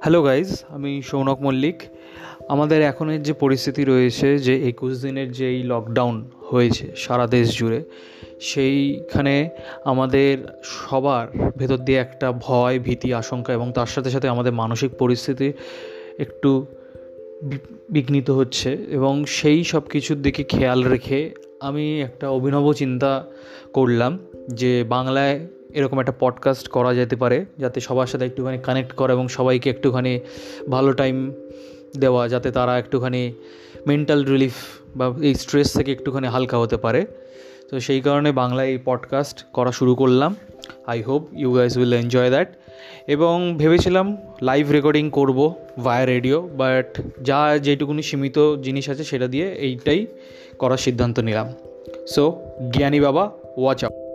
Hello guys আমি সৌনক মল্লিক। আমাদের এখনের যে পরিস্থিতি রয়েছে, যে একুশ দিনের যে এই লকডাউন হয়েছে সারা দেশ জুড়ে, সেইখানে আমাদের সবার ভেতর দিয়ে একটা ভয়, ভীতি, আশঙ্কা এবং তার সাথে সাথে আমাদের মানসিক পরিস্থিতি একটু বিঘ্নিত হচ্ছে এবং সেই সব কিছুর দিকে খেয়াল রেখে আমি একটা অভিনব চিন্তা করলাম যে বাংলায় এরকম একটা পডকাস্ট করা যেতে পারে, যাতে সবার সাথে একটুখানি কানেক্ট করা এবং সবাইকে একটুখানি ভালো টাইম দেওয়া, যাতে তারা একটুখানি মেন্টাল রিলিফ বা এই স্ট্রেস থেকে একটুখানি হালকা হতে পারে। তো সেই কারণে বাংলায় এই পডকাস্ট করা শুরু করলাম। I hope you guys will enjoy that এবং ভেবেছিলাম লাইভ রেকর্ডিং করব ভায়া রেডিও বাট যা যেটুকুনি সীমিত জিনিস আছে সেটা দিয়ে এইটাই করার সিদ্ধান্ত নিলাম। সো জ্ঞানী বাবা ওয়াচ আপ